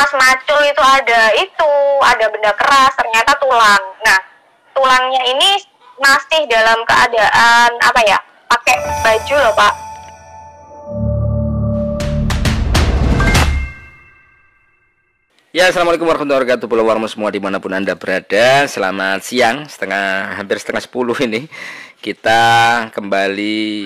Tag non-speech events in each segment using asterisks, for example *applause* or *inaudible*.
pas macul itu ada itu ada benda keras ternyata tulang. Nah tulangnya ini masih dalam keadaan apa ya pakai baju loh pak. Ya, Assalamualaikum warahmatullahi wabarakatuh Pulau Warmo semua di mana pun Anda berada. Selamat siang, setengah hampir setengah sepuluh ini. Kita kembali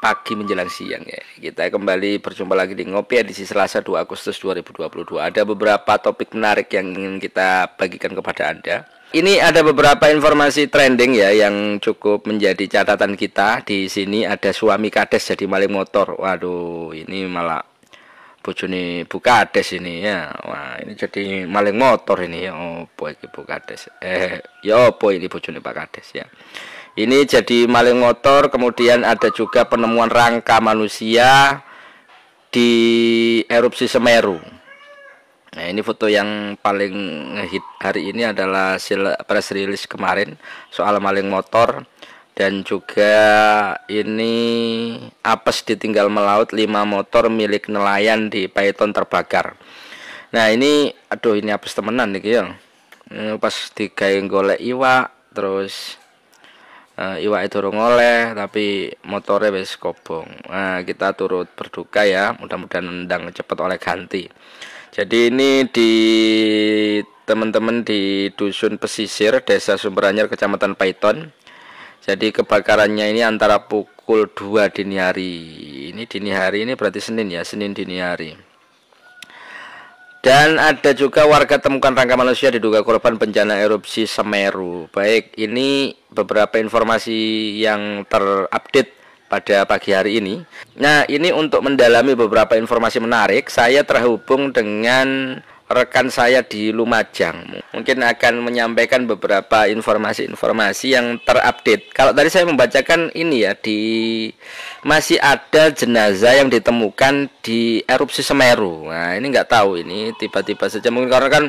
pagi menjelang siang ya Kita kembali berjumpa lagi di Ngopi edisi Selasa 2 Agustus 2022 Ada beberapa topik menarik yang ingin kita bagikan kepada Anda ini ada beberapa informasi trending ya yang cukup menjadi catatan kita di sini ada suami kades jadi maling motor. Waduh, ini malah bojone Bukades ini ya. Wah, ini jadi maling motor ini ya. Oh, boy Bukades. Eh, ya apa ini bojone Pak Kades ya. Ini jadi maling motor, kemudian ada juga penemuan rangka manusia di erupsi Semeru. Nah, ini foto yang paling hit hari ini adalah press release kemarin soal maling motor. Dan juga ini apes ditinggal melaut 5 motor milik nelayan di Python terbakar. Nah ini aduh ini apes temenan nih ya pas digawe golek iwa terus uh, iwa itu ngoleh tapi motornya wis kobong nah kita turut berduka ya mudah-mudahan ndang cepat oleh ganti jadi ini di teman-teman di dusun pesisir desa Sumberanyar kecamatan Python jadi kebakarannya ini antara pukul 2 dini hari. Ini dini hari ini berarti Senin ya, Senin dini hari. Dan ada juga warga temukan rangka manusia diduga korban bencana erupsi Semeru. Baik, ini beberapa informasi yang terupdate pada pagi hari ini. Nah, ini untuk mendalami beberapa informasi menarik, saya terhubung dengan rekan saya di Lumajang mungkin akan menyampaikan beberapa informasi-informasi yang terupdate. Kalau tadi saya membacakan ini ya di masih ada jenazah yang ditemukan di erupsi Semeru. Nah ini nggak tahu ini tiba-tiba saja mungkin karena kan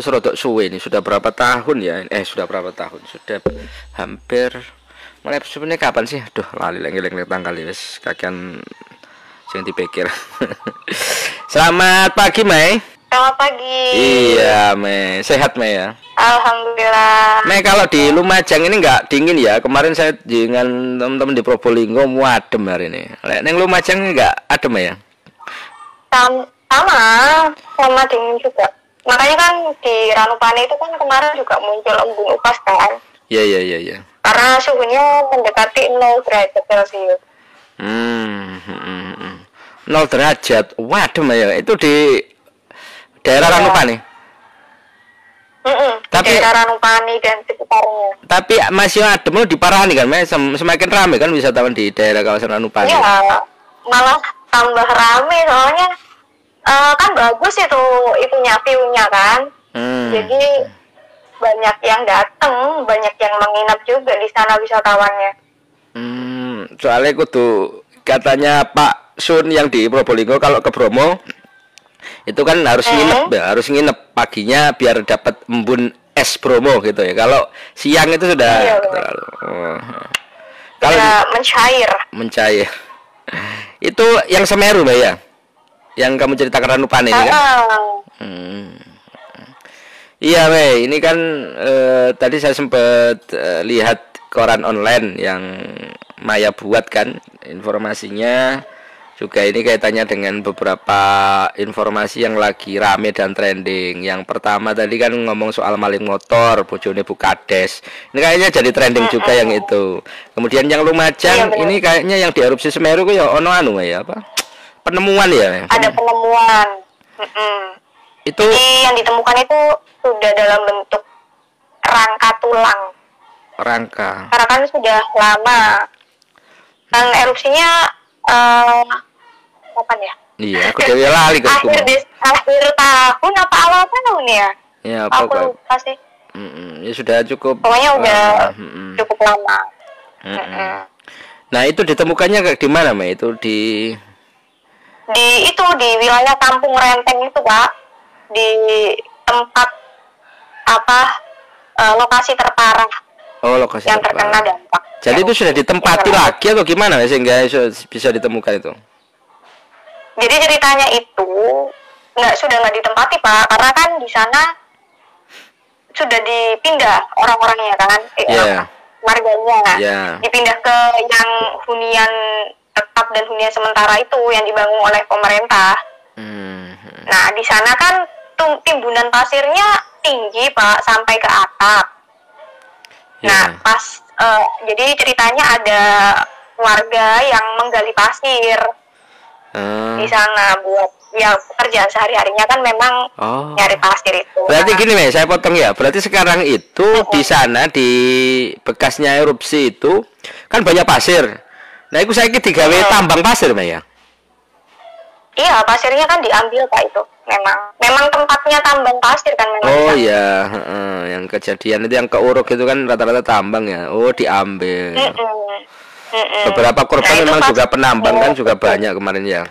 sudah suwe ini sudah berapa tahun ya? Eh sudah berapa tahun? Sudah hampir mulai sebenarnya kapan sih? Aduh lali lagi tanggal ya kakian yang dipikir. *laughs* Selamat pagi Mai. Selamat pagi. Iya, Me. Sehat, Me ya? Alhamdulillah. Me, kalau di Lumajang ini nggak dingin ya? Kemarin saya dengan teman-teman di Probolinggo adem hari ini. Lek neng Lumajang nggak adem ya? Sama, sama, sama dingin juga. Makanya kan di Ranupane itu kan kemarin juga muncul embun upas kan? Iya, iya, iya, iya. Karena suhunya mendekati 0 derajat Celcius. Hmm, hmm, hmm, hmm. 0 derajat. Waduh, ya. Itu di daerah ya. Ranupane Mm -mm, tapi daerah Ranupani dan sekitarnya. Tapi masih adem di Parani kan, Mas. Semakin ramai kan wisatawan di daerah kawasan Ranupani. Iya, malah tambah ramai soalnya uh, kan bagus itu itunya view-nya kan. Hmm. Jadi banyak yang datang, banyak yang menginap juga di sana wisatawannya. Hmm, soalnya tuh katanya Pak Sun yang di Probolinggo kalau ke Bromo itu kan harus eh? nginep ya, harus nginep paginya biar dapat embun es Bromo gitu ya. Kalau siang itu sudah iya, terlalu. Oh. Kalau ya, mencair. Mencair. itu yang Semeru, Mbak ya? Yang kamu ceritakan Ranupan ini kan? Hmm. Iya, Mbak. Ini kan eh, tadi saya sempat eh, lihat koran online yang Maya buat kan informasinya juga ini kaitannya dengan beberapa informasi yang lagi rame dan trending. Yang pertama tadi kan ngomong soal maling motor, bojone Bukades. Ini kayaknya jadi trending juga yang itu. Kemudian yang Lumajang iya, ini kayaknya yang di erupsi Semeru ya ono anu ya apa? Penemuan ya. Ada penemuan. Mm -mm. Itu Jadi yang ditemukan itu sudah dalam bentuk rangka tulang. Rangka. Karena kan sudah lama. Dan erupsinya uh, kapan ya? Iya, aku jadi lali ke akhir, di, akhir tahun apa awal tahun ya? Ya, aku lupa sih. Mm -mm, ya sudah cukup. Pokoknya udah mm -mm. cukup lama. Mm -mm. Mm. Nah itu ditemukannya di mana, Mbak? Itu di di itu di wilayah Kampung Renteng itu, Pak. Di tempat apa uh, lokasi terparah. Oh, lokasi yang terkena dampak. Jadi itu sudah ditempati lagi atau gimana sehingga bisa ditemukan itu? Jadi ceritanya itu nggak sudah nggak ditempati pak karena kan di sana sudah dipindah orang-orangnya kan eh, Yeah. warganya Yeah. dipindah ke yang hunian tetap dan hunian sementara itu yang dibangun oleh pemerintah Hmm. nah di sana kan timbunan pasirnya tinggi pak sampai ke atap Nah, Iya. pas eh, jadi ceritanya ada warga yang menggali pasir Ah. di sana buat ya pekerjaan sehari-harinya kan memang Oh. nyari pasir itu. Berarti Nah, gini Mei, saya potong ya. Berarti sekarang itu di sana di bekasnya erupsi itu kan banyak pasir. Nah, itu saya digawe Hmm. tambang pasir Mei ya. Iya, pasirnya kan diambil Pak itu. Memang memang tempatnya tambang pasir kan memang. Oh iya, heeh, yang kejadian itu yang keuruk itu kan rata-rata tambang ya. Oh, diambil. Mm-mm. Mm-mm. Beberapa korban Nah, memang pas- juga penambang kan juga banyak kemarin ya.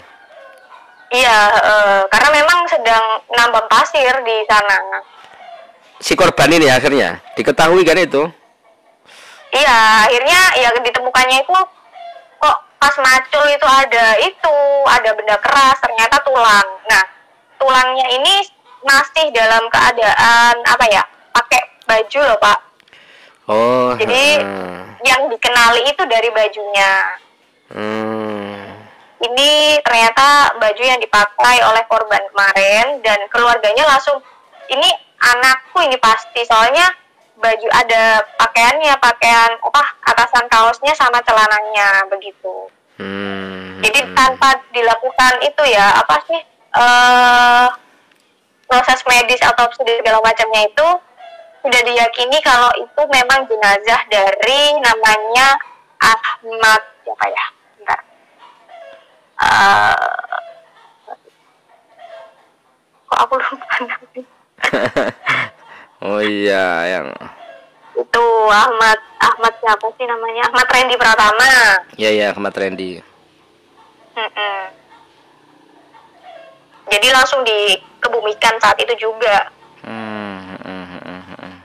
Iya, eh, karena memang sedang nambang pasir di sana. Si korban ini akhirnya diketahui kan itu. Iya, akhirnya ya ditemukannya itu kok pas macul itu ada itu, ada benda keras, ternyata tulang. Nah, tulangnya ini masih dalam keadaan apa ya? Pakai baju loh, Pak. Oh. Jadi. Yang dikenali itu dari bajunya. Hmm. Ini ternyata baju yang dipakai oleh korban kemarin dan keluarganya langsung ini anakku ini pasti soalnya baju ada pakaiannya, pakaian apa atasan kaosnya sama celananya begitu. Hmm. Jadi tanpa dilakukan itu ya apa sih eh proses medis atau segala macamnya itu sudah diyakini kalau itu memang jenazah dari namanya Ahmad siapa ya? Bentar. Eh, kok aku lupa *laughs* oh iya, yang itu Ahmad Ahmad siapa sih namanya Ahmad Randy Pratama ya ya Ahmad Randy. Mm-mm. jadi langsung dikebumikan saat itu juga Hmm, hmm, hmm, hmm, hmm.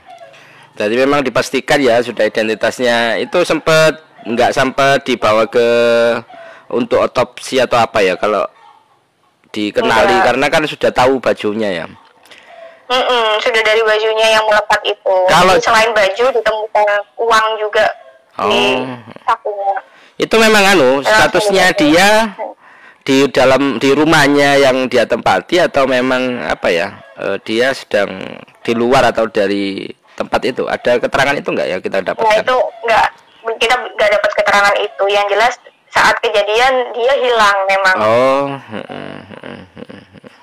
Jadi memang dipastikan ya sudah identitasnya itu sempat nggak sampai dibawa ke untuk otopsi atau apa ya kalau dikenali Enggak. karena kan sudah tahu bajunya ya. Mm-mm, sudah dari bajunya yang melekat itu Kalau- Jadi selain baju ditemukan uang juga di Oh. sakunya Itu memang anu statusnya Langsung dia di dalam di rumahnya yang dia tempati atau memang apa ya eh, dia sedang di luar atau dari tempat itu? Ada keterangan itu enggak ya kita Nah dapatkan? itu nggak kita nggak dapat keterangan itu. Yang jelas saat kejadian dia hilang memang. Oh, hmm, hmm, hmm,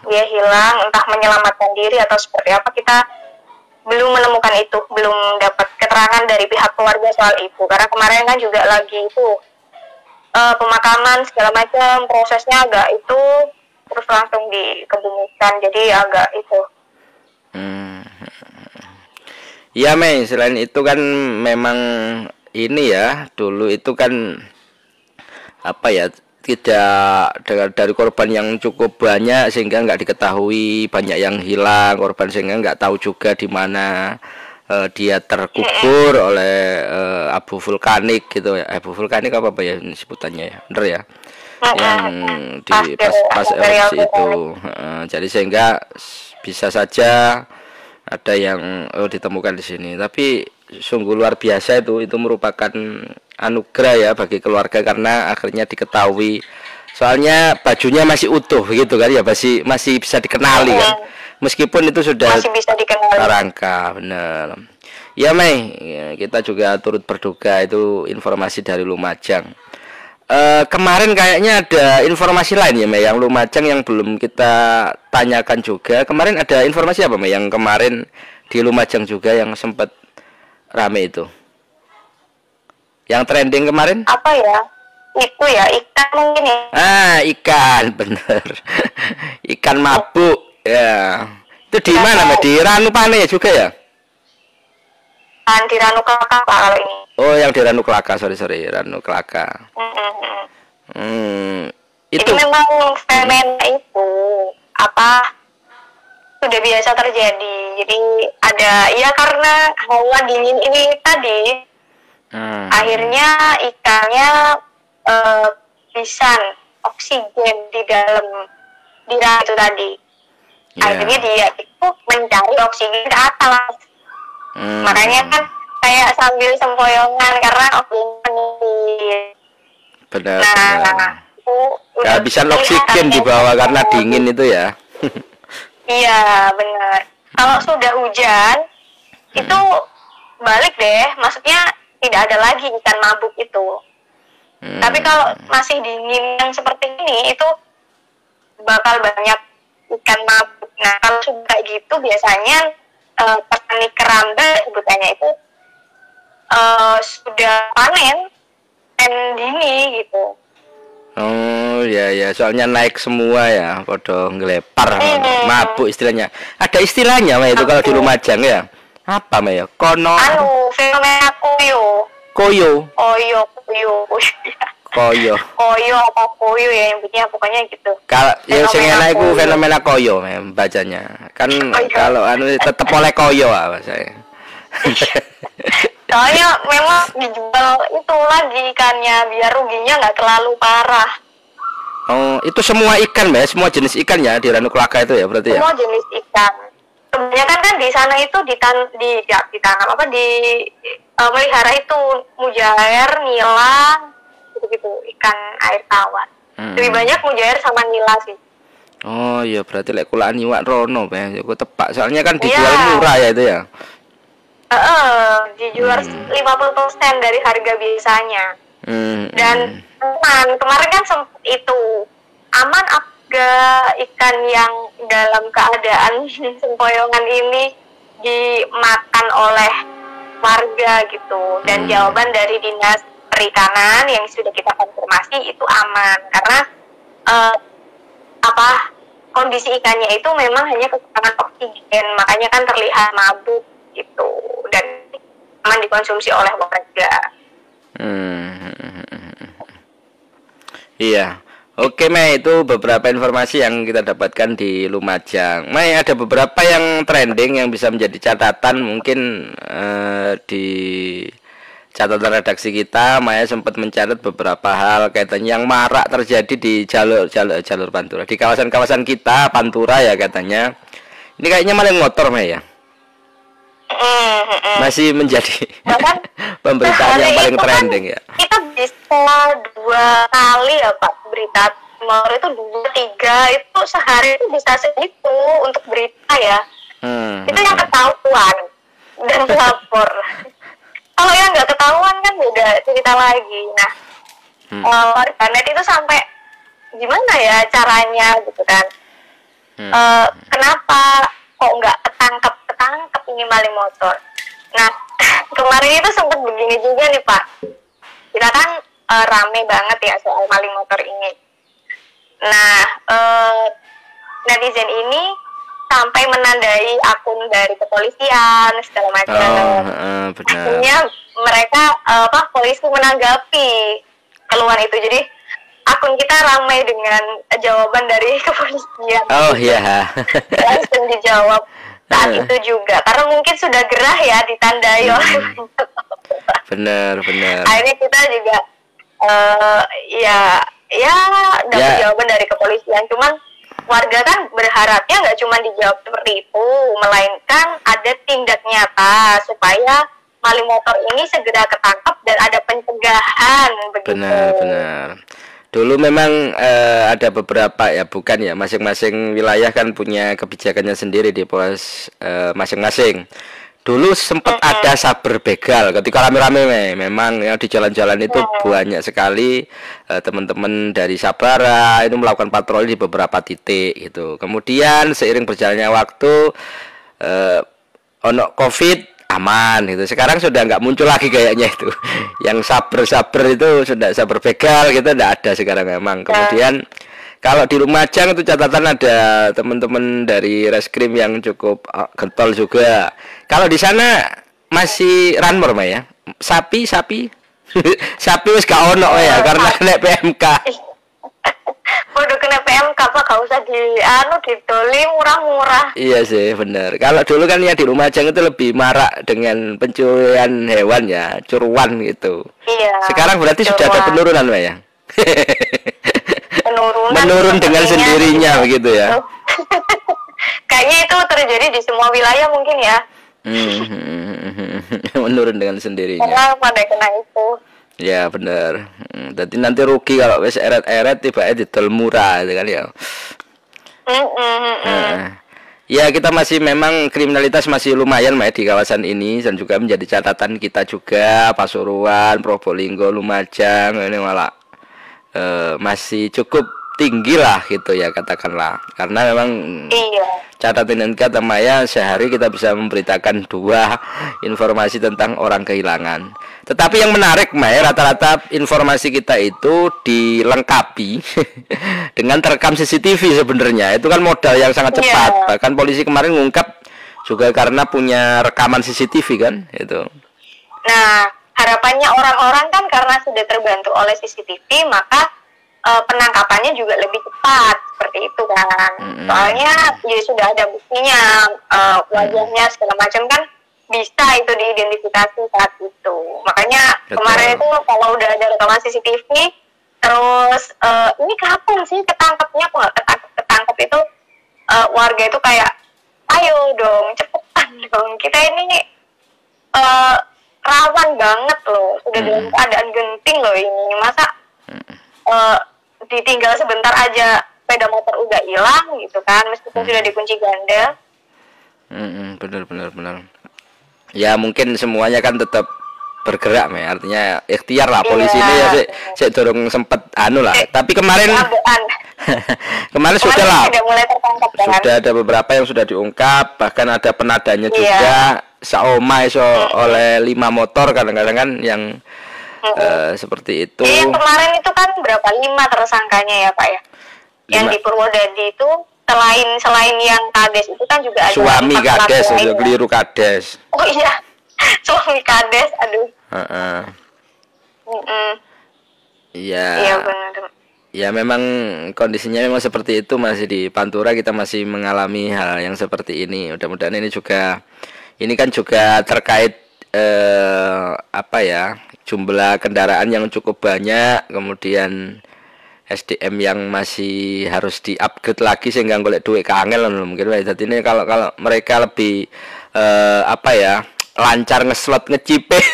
dia hilang entah menyelamatkan diri atau seperti apa kita belum menemukan itu. Belum dapat keterangan dari pihak keluarga soal itu. Karena kemarin kan juga lagi itu eh, pemakaman segala macam prosesnya agak itu terus langsung dikebumikan. Jadi agak itu. Hmm. Iya Mei, selain itu kan memang ini ya, dulu itu kan apa ya, tidak dari korban yang cukup banyak sehingga nggak diketahui, banyak yang hilang korban sehingga nggak tahu juga di mana eh, dia terkubur oleh eh, abu vulkanik gitu ya. Abu vulkanik apa apa ya sebutannya ya, bener ya? yang di pas pas erupsi itu. Heeh, jadi sehingga bisa saja ada yang oh, ditemukan di sini. Tapi sungguh luar biasa itu itu merupakan anugerah ya bagi keluarga karena akhirnya diketahui. Soalnya bajunya masih utuh gitu kan ya masih masih bisa dikenali kan. Meskipun itu sudah masih bisa dikenali. rangka benar ya Mei. Kita juga turut berduka itu informasi dari Lumajang Eh, kemarin kayaknya ada informasi lain ya Mei yang Lumajang yang belum kita tanyakan juga. Kemarin ada informasi apa Mei yang kemarin di Lumajang juga yang sempat rame itu? Yang trending kemarin? Apa ya? Itu ya ikan mungkin ya. Ah ikan *laughs* bener. Ikan mabuk ya. Itu di mana Mei di Ranupane juga ya kan di Ranu Kelaka Pak, kalau ini Oh, yang di Ranu Kelaka, sorry sorry, Ranu Kelaka. Mm-mm. Hmm, itu Jadi memang fenomena itu apa sudah biasa terjadi. Jadi ada ya karena hawa dingin ini tadi Hmm. akhirnya ikannya eh, pisan oksigen di dalam dira itu tadi. yeah. akhirnya dia itu mencari oksigen ke atas hmm. makanya kan kayak sambil sempoyongan karena oksigen benar nah, benar. kehabisan oksigen di bawah karena dingin itu ya *laughs* iya benar kalau sudah hujan hmm. itu balik deh maksudnya tidak ada lagi ikan mabuk itu hmm. tapi kalau masih dingin yang seperti ini itu bakal banyak ikan mabuk nah kalau sudah kayak gitu biasanya uh, petani keramba sebutannya itu uh, sudah panen dan dini gitu Oh ya ya, soalnya naik semua ya, podo ngelepar, hmm. mabuk istilahnya. Ada istilahnya mah itu kalau di Lumajang ya. Apa mah ya? Kono. Anu, fenomena koyo. Koyo. Koyo, koyo. *laughs* koyo. Koyo apa koyo ya yang punya pokoknya gitu. Kalau yang sing enak iku fenomena koyo mem bacanya. Kan kalau anu tetep oleh koyo apa saya. *laughs* soalnya memang dijual itu lagi ikannya biar ruginya nggak terlalu parah oh itu semua ikan mbak semua jenis ikan ya di Ranukulaka itu ya berarti semua ya semua jenis ikan kebanyakan kan di sana itu di tan di ya, di tanam apa di uh, melihara itu mujair nila gitu ikan air tawar hmm. lebih banyak mujair sama nila sih Oh iya berarti lek kulaan iwak rono ben aku tepak soalnya kan dijual yeah. murah ya itu ya. Uh, dijual hmm. 50% dari harga biasanya. Hmm. Dan aman, kemarin kan sempat itu aman aga ikan yang dalam keadaan *laughs* sempoyongan ini dimakan oleh warga gitu. Dan hmm. jawaban dari dinas perikanan yang sudah kita konfirmasi itu aman karena uh, apa kondisi ikannya itu memang hanya kekurangan oksigen, makanya kan terlihat mabuk gitu dan aman dikonsumsi oleh warga. Hmm. *laughs* Iya. Oke, Mei, itu beberapa informasi yang kita dapatkan di Lumajang. Mei, ada beberapa yang trending yang bisa menjadi catatan mungkin uh, di catatan redaksi kita Maya sempat mencatat beberapa hal kaitannya yang marak terjadi di jalur jalur jalur Pantura di kawasan-kawasan kita Pantura ya katanya ini kayaknya maling motor Maya masih menjadi *laughs* pemberitaan yang paling kan trending ya. Kita bisa dua kali ya Pak berita mau itu dua tiga itu sehari itu bisa segitu untuk berita ya. Hmm, itu yang ketahuan dan lapor. *laughs* Kalau yang nggak ketahuan kan beda cerita lagi. Nah, hmm. uh, itu sampai gimana ya caranya gitu kan? Hmm. Uh, kenapa kok nggak ketangkep ketangkep ini maling motor nah *laughs* kemarin itu sempat begini juga nih pak kita kan uh, rame banget ya soal maling motor ini nah uh, netizen ini sampai menandai akun dari kepolisian segala macam oh, uh, akhirnya mereka uh, apa polisi menanggapi keluhan itu jadi akun kita ramai dengan jawaban dari *laughs* kepolisian. Oh iya. Langsung dijawab saat uh. itu juga karena mungkin sudah gerah ya ditandai hmm. oleh benar benar akhirnya kita juga uh, ya ya dapat yeah. jawaban dari kepolisian cuman warga kan berharapnya nggak cuma dijawab seperti itu melainkan ada tindak nyata supaya maling motor ini segera ketangkap dan ada pencegahan begitu benar benar Dulu memang uh, ada beberapa ya, bukan ya, masing-masing wilayah kan punya kebijakannya sendiri di pos uh, masing-masing. Dulu sempat ada saber begal ketika rame-rame memang ya di jalan-jalan itu banyak sekali uh, teman-teman dari Sabara itu melakukan patroli di beberapa titik gitu. Kemudian seiring berjalannya waktu uh, ono Covid aman gitu. Sekarang sudah nggak muncul lagi kayaknya itu. *laughs* Yang sabar-sabar itu sudah sabar begal gitu tidak ada sekarang memang. Kemudian kalau di Lumajang itu catatan ada teman-teman dari reskrim yang cukup uh, getol juga. Kalau di sana masih ranmor ya. Sapi, sapi. *laughs* sapi wis gak ono ya karena kena PMK. udah kena PMK apa gak usah di anu ditoli murah-murah iya sih benar kalau dulu kan ya di rumah Lumajang itu lebih marak dengan pencurian hewan ya curuan gitu iya sekarang berarti curuan. sudah ada penurunan Mbak ya penurunan menurun dengan sendirinya gitu. begitu ya *laughs* kayaknya itu terjadi di semua wilayah mungkin ya *laughs* menurun dengan sendirinya. Karena pada kena itu. Ya benar. Hmm, jadi nanti rugi kalau wes eret-eret tiba-tiba didol murah gitu kan ya. Mm -mm, Nah, ya kita masih memang kriminalitas masih lumayan Mbak, di kawasan ini dan juga menjadi catatan kita juga Pasuruan, Probolinggo, Lumajang ini malah eh, masih cukup tinggi lah gitu ya katakanlah karena memang iya catatan kata Maya sehari kita bisa memberitakan dua informasi tentang orang kehilangan. Tetapi yang menarik Maya rata-rata informasi kita itu dilengkapi *laughs* dengan terekam CCTV sebenarnya. Itu kan modal yang sangat cepat. Iya. Bahkan polisi kemarin mengungkap juga karena punya rekaman CCTV kan itu. Nah, harapannya orang-orang kan karena sudah terbantu oleh CCTV, maka eh, penangkapannya juga lebih cepat seperti itu kan. Mm-mm. Soalnya ya sudah ada buktinya, eh, wajahnya segala macam kan bisa itu diidentifikasi saat itu. Makanya Betul. kemarin itu kalau udah ada rekaman CCTV, terus eh, ini kapan sih ketangkepnya? Kok ketangkep ketangkep itu eh, warga itu kayak, ayo dong cepetan *laughs* dong kita ini eh, rawan banget loh sudah dalam Mm. keadaan genting loh ini masa eh, ditinggal sebentar aja. Sepeda motor udah hilang gitu kan meskipun sudah dikunci ganda. Mm-mm, benar benar benar. Ya mungkin semuanya kan tetap bergerak ya artinya ikhtiar lah polisi Iya. ini ya sih saya dorong sempat anu lah. Eh, tapi kemarin *laughs* kemarin sudah lah. mulai kan? Sudah ada beberapa yang sudah diungkap bahkan ada penadanya Iya. juga. Saoma iso oleh lima motor kadang-kadang kan yang eh, seperti itu Jadi yang kemarin itu kan berapa lima tersangkanya ya pak ya yang Lima. di Purwodadi itu selain selain yang kades itu kan juga ada suami kades itu ya. keliru kades oh iya *laughs* suami kades aduh Heeh. Mm-mm. iya iya benar Ya memang kondisinya memang seperti itu masih di Pantura kita masih mengalami hal yang seperti ini. Mudah-mudahan ini juga ini kan juga terkait eh, apa ya jumlah kendaraan yang cukup banyak, kemudian SDM yang masih harus di-upgrade lagi sehingga golek duit kangel loh mungkin. Jadi ini kalau kalau mereka lebih eh, apa ya lancar ngeslot ngecipe *laughs*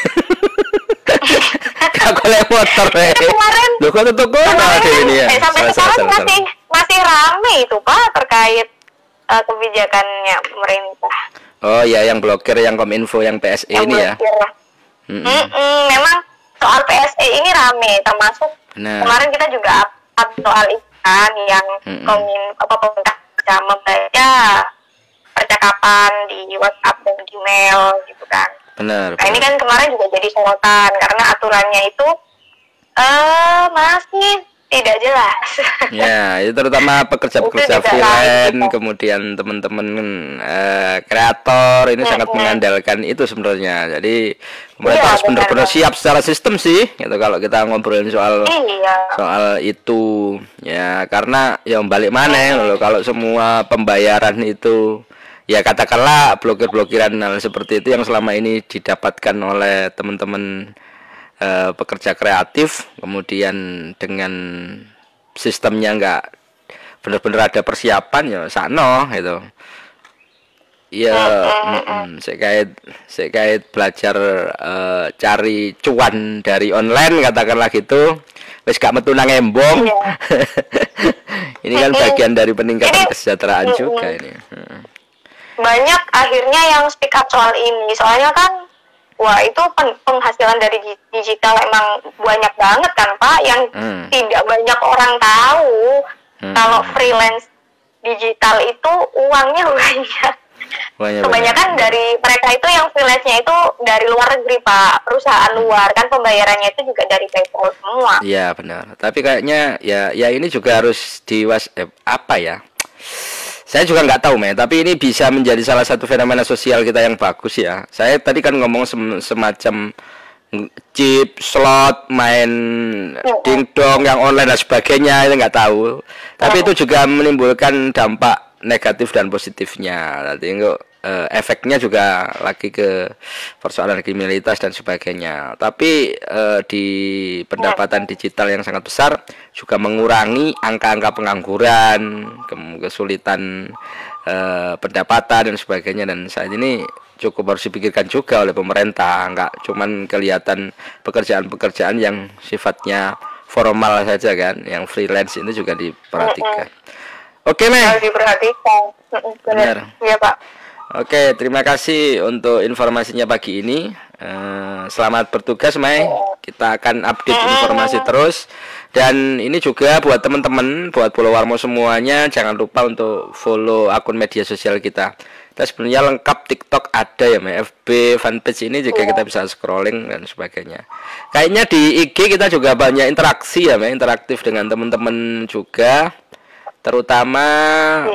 Gak golek motor eh. kemarin- Loh kok tutup ini ya. eh, sampai Salah, sekarang salah, salah, masih masih rame itu pak terkait eh, kebijakannya pemerintah Oh ya yang blokir yang kominfo yang PSE yang ini ya. Blokir. Mm-mm. Mm-mm, memang soal PSE ini rame termasuk Benar. kemarin kita juga up soal itu kan yang Mm-mm. komin apa pemerintah bisa membaca percakapan di WhatsApp dan Gmail gitu kan. Benar. Nah ini benar. kan kemarin juga jadi sorotan karena aturannya itu eh masih tidak jelas. Ya, itu terutama pekerja-pekerja Itu freelance, gitu. kemudian teman-teman eh, kreator ini sangat Mm-mm. mengandalkan itu sebenarnya. Jadi pemerintah Iya, harus benar-benar benar. siap secara sistem sih, gitu kalau kita ngobrolin soal iya. soal itu ya karena ya balik mana loh kalau semua pembayaran itu ya katakanlah blokir-blokiran hal seperti itu yang selama ini didapatkan oleh teman-teman eh, pekerja kreatif kemudian dengan sistemnya enggak benar-benar ada persiapan ya sano gitu. Ya mm-mm, sekait sekait belajar eh, cari cuan dari online katakanlah gitu. Wis gak metu nang embong. Iya. *laughs* ini kan bagian dari peningkatan Ini- kesejahteraan juga ini. Banyak akhirnya yang speak up soal ini. Soalnya kan wah itu pen- penghasilan dari di- digital emang banyak banget kan pak yang Hmm. tidak banyak orang tahu Hmm. kalau freelance digital itu uangnya *laughs* banyak Banyak, kebanyakan banyak. dari mereka itu yang freelance-nya itu dari luar negeri pak perusahaan luar kan pembayarannya itu juga dari PayPal semua Iya benar. Tapi kayaknya ya ya ini juga harus diwas eh, apa ya? Saya juga nggak tahu, men. Tapi ini bisa menjadi salah satu fenomena sosial kita yang bagus ya. Saya tadi kan ngomong sem- semacam chip, slot, main dingdong yang online dan sebagainya itu nggak tahu. Tapi itu juga menimbulkan dampak negatif dan positifnya. Nanti kok eh, efeknya juga lagi ke persoalan kriminalitas dan sebagainya. Tapi eh, di pendapatan digital yang sangat besar juga mengurangi angka-angka pengangguran, kesulitan uh, pendapatan dan sebagainya. Dan saat ini cukup harus dipikirkan juga oleh pemerintah. Nggak cuman kelihatan pekerjaan-pekerjaan yang sifatnya formal saja kan yang freelance itu juga diperhatikan. Oke okay, Mei diperhatikan. Benar. Iya Pak Oke, terima kasih untuk informasinya pagi ini. Uh, selamat bertugas, Mei. Kita akan update informasi terus. Dan ini juga buat teman-teman, buat Pulau Warmo semuanya, jangan lupa untuk follow akun media sosial kita. Kita sebenarnya lengkap TikTok ada ya, Mei. FB fanpage ini juga kita bisa scrolling dan sebagainya. Kayaknya di IG kita juga banyak interaksi ya, Mei, interaktif dengan teman-teman juga terutama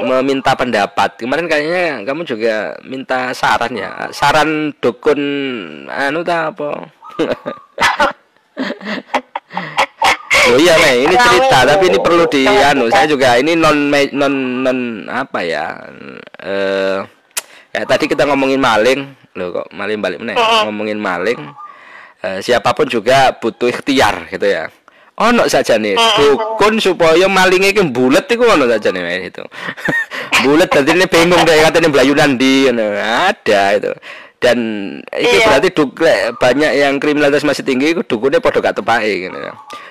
meminta pendapat. Kemarin kayaknya kamu juga minta saran ya, saran dukun anu tak apa? *laughs* Oh iya nih, ini cerita tapi ini perlu di anu. Saya juga ini non non non apa ya? Eh ya tadi kita ngomongin maling, loh kok maling balik mana? Ngomongin maling. Eh, siapa pun juga butuh ikhtiar gitu ya ono saja nih dukun supaya malingnya kan bulat itu *laughs* ono saja nih itu. Bulat tadi ini bingung deh katanya belayunan di ada itu. Dan itu iya. berarti duk, banyak yang kriminalitas masih tinggi itu dukunnya pada gak tepat gitu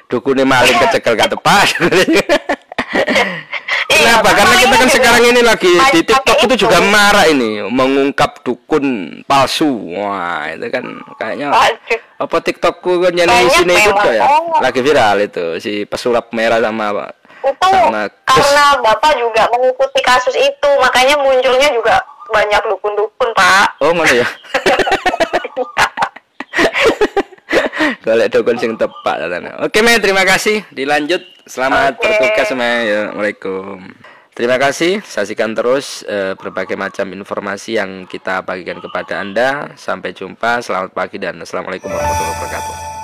dukunnya maling kecekel gak *laughs* tepat Iya, Kenapa? Karena kita kan sekarang ini lagi di TikTok itu juga marah ini mengungkap dukun palsu. Wah, itu kan kayaknya apa TikTokku kan jadi sini itu ya. Lagi viral itu si pesulap merah sama apa? Itu sama karena Bapak juga mengikuti kasus itu, makanya munculnya juga banyak dukun-dukun, Pak. Oh, mana ya? *laughs* *laughs* Golek dukun sing tepat. Oke, Mei, terima kasih. Dilanjut. Selamat okay. bertugas, Mei. Assalamualaikum. Terima kasih. Saksikan terus uh, berbagai macam informasi yang kita bagikan kepada Anda. Sampai jumpa. Selamat pagi dan Assalamualaikum warahmatullahi wabarakatuh.